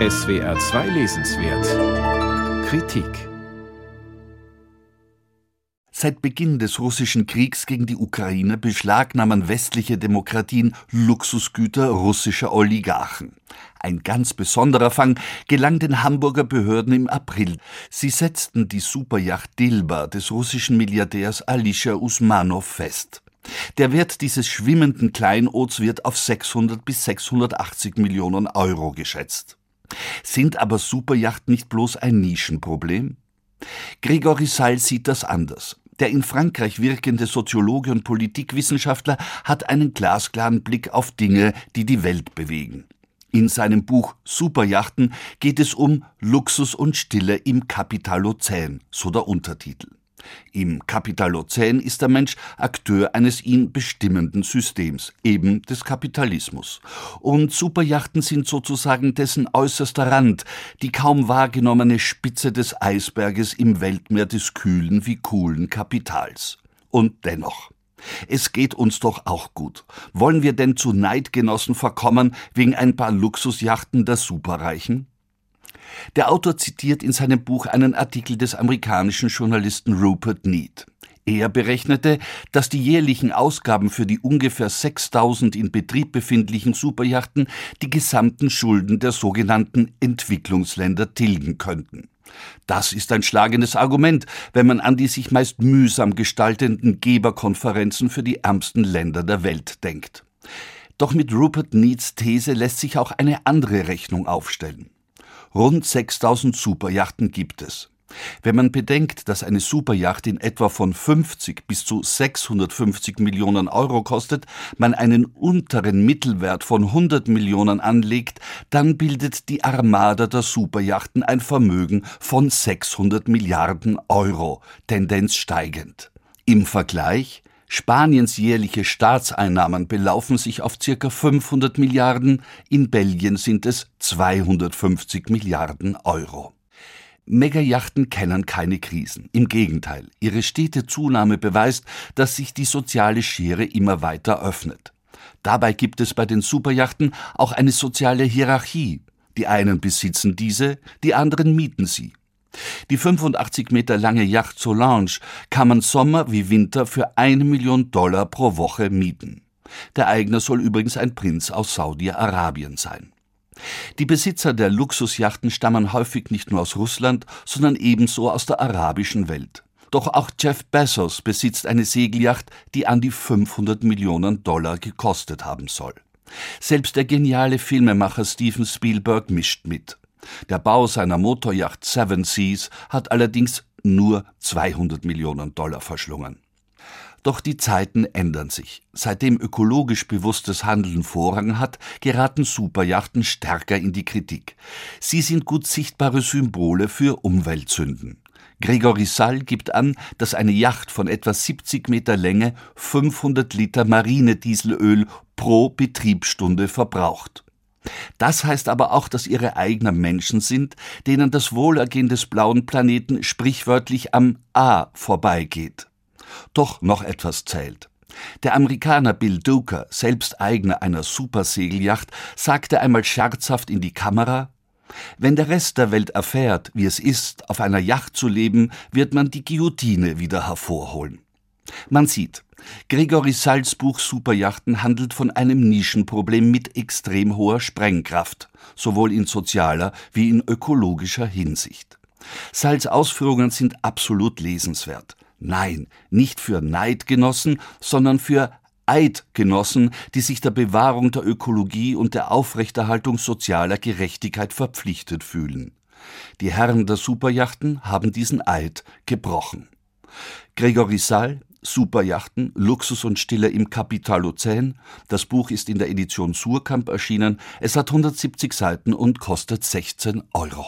SWR 2 Lesenswert Kritik Seit Beginn des russischen Kriegs gegen die Ukraine beschlagnahmen westliche Demokratien Luxusgüter russischer Oligarchen. Ein ganz besonderer Fang gelang den Hamburger Behörden im April. Sie setzten die Superjacht Dilba des russischen Milliardärs Alisha Usmanov fest. Der Wert dieses schwimmenden Kleinods wird auf 600 bis 680 Millionen Euro geschätzt. Sind aber Superjachten nicht bloß ein Nischenproblem? Gregory Sall sieht das anders. Der in Frankreich wirkende Soziologe und Politikwissenschaftler hat einen glasklaren Blick auf Dinge, die die Welt bewegen. In seinem Buch Superjachten geht es um Luxus und Stille im Kapitalozän, so der Untertitel. Im Kapitalozän ist der Mensch Akteur eines ihn bestimmenden Systems, eben des Kapitalismus. Und Superjachten sind sozusagen dessen äußerster Rand, die kaum wahrgenommene Spitze des Eisberges im Weltmeer des kühlen wie coolen Kapitals. Und dennoch. Es geht uns doch auch gut. Wollen wir denn zu Neidgenossen verkommen wegen ein paar Luxusjachten der Superreichen? Der Autor zitiert in seinem Buch einen Artikel des amerikanischen Journalisten Rupert Need. Er berechnete, dass die jährlichen Ausgaben für die ungefähr 6000 in Betrieb befindlichen Superjachten die gesamten Schulden der sogenannten Entwicklungsländer tilgen könnten. Das ist ein schlagendes Argument, wenn man an die sich meist mühsam gestaltenden Geberkonferenzen für die ärmsten Länder der Welt denkt. Doch mit Rupert Needs These lässt sich auch eine andere Rechnung aufstellen. Rund 6000 Superjachten gibt es. Wenn man bedenkt, dass eine Superjacht in etwa von 50 bis zu 650 Millionen Euro kostet, man einen unteren Mittelwert von 100 Millionen anlegt, dann bildet die Armada der Superjachten ein Vermögen von 600 Milliarden Euro, Tendenz steigend. Im Vergleich Spaniens jährliche Staatseinnahmen belaufen sich auf circa 500 Milliarden, in Belgien sind es 250 Milliarden Euro. Megajachten kennen keine Krisen. Im Gegenteil, ihre stete Zunahme beweist, dass sich die soziale Schere immer weiter öffnet. Dabei gibt es bei den Superjachten auch eine soziale Hierarchie. Die einen besitzen diese, die anderen mieten sie. Die 85 Meter lange Yacht Solange kann man Sommer wie Winter für eine Million Dollar pro Woche mieten. Der Eigner soll übrigens ein Prinz aus Saudi-Arabien sein. Die Besitzer der Luxusjachten stammen häufig nicht nur aus Russland, sondern ebenso aus der arabischen Welt. Doch auch Jeff Bezos besitzt eine Segelyacht, die an die 500 Millionen Dollar gekostet haben soll. Selbst der geniale Filmemacher Steven Spielberg mischt mit. Der Bau seiner Motorjacht Seven Seas hat allerdings nur 200 Millionen Dollar verschlungen. Doch die Zeiten ändern sich. Seitdem ökologisch bewusstes Handeln Vorrang hat, geraten Superjachten stärker in die Kritik. Sie sind gut sichtbare Symbole für Umweltsünden. Gregory Sall gibt an, dass eine Yacht von etwa 70 Meter Länge 500 Liter Marinedieselöl pro Betriebsstunde verbraucht. Das heißt aber auch, dass ihre eigenen Menschen sind, denen das Wohlergehen des blauen Planeten sprichwörtlich am A vorbeigeht. Doch noch etwas zählt. Der Amerikaner Bill Duker, selbst Eigner einer Supersegelyacht, sagte einmal scherzhaft in die Kamera, wenn der Rest der Welt erfährt, wie es ist, auf einer Yacht zu leben, wird man die Guillotine wieder hervorholen. Man sieht, Gregory Salz Buch Superjachten handelt von einem Nischenproblem mit extrem hoher Sprengkraft, sowohl in sozialer wie in ökologischer Hinsicht. Salz Ausführungen sind absolut lesenswert. Nein, nicht für Neidgenossen, sondern für Eidgenossen, die sich der Bewahrung der Ökologie und der Aufrechterhaltung sozialer Gerechtigkeit verpflichtet fühlen. Die Herren der Superjachten haben diesen Eid gebrochen. Gregory Sall, Superjachten, Luxus und Stille im Kapitalozän. Das Buch ist in der Edition Surkamp erschienen. Es hat 170 Seiten und kostet 16 Euro.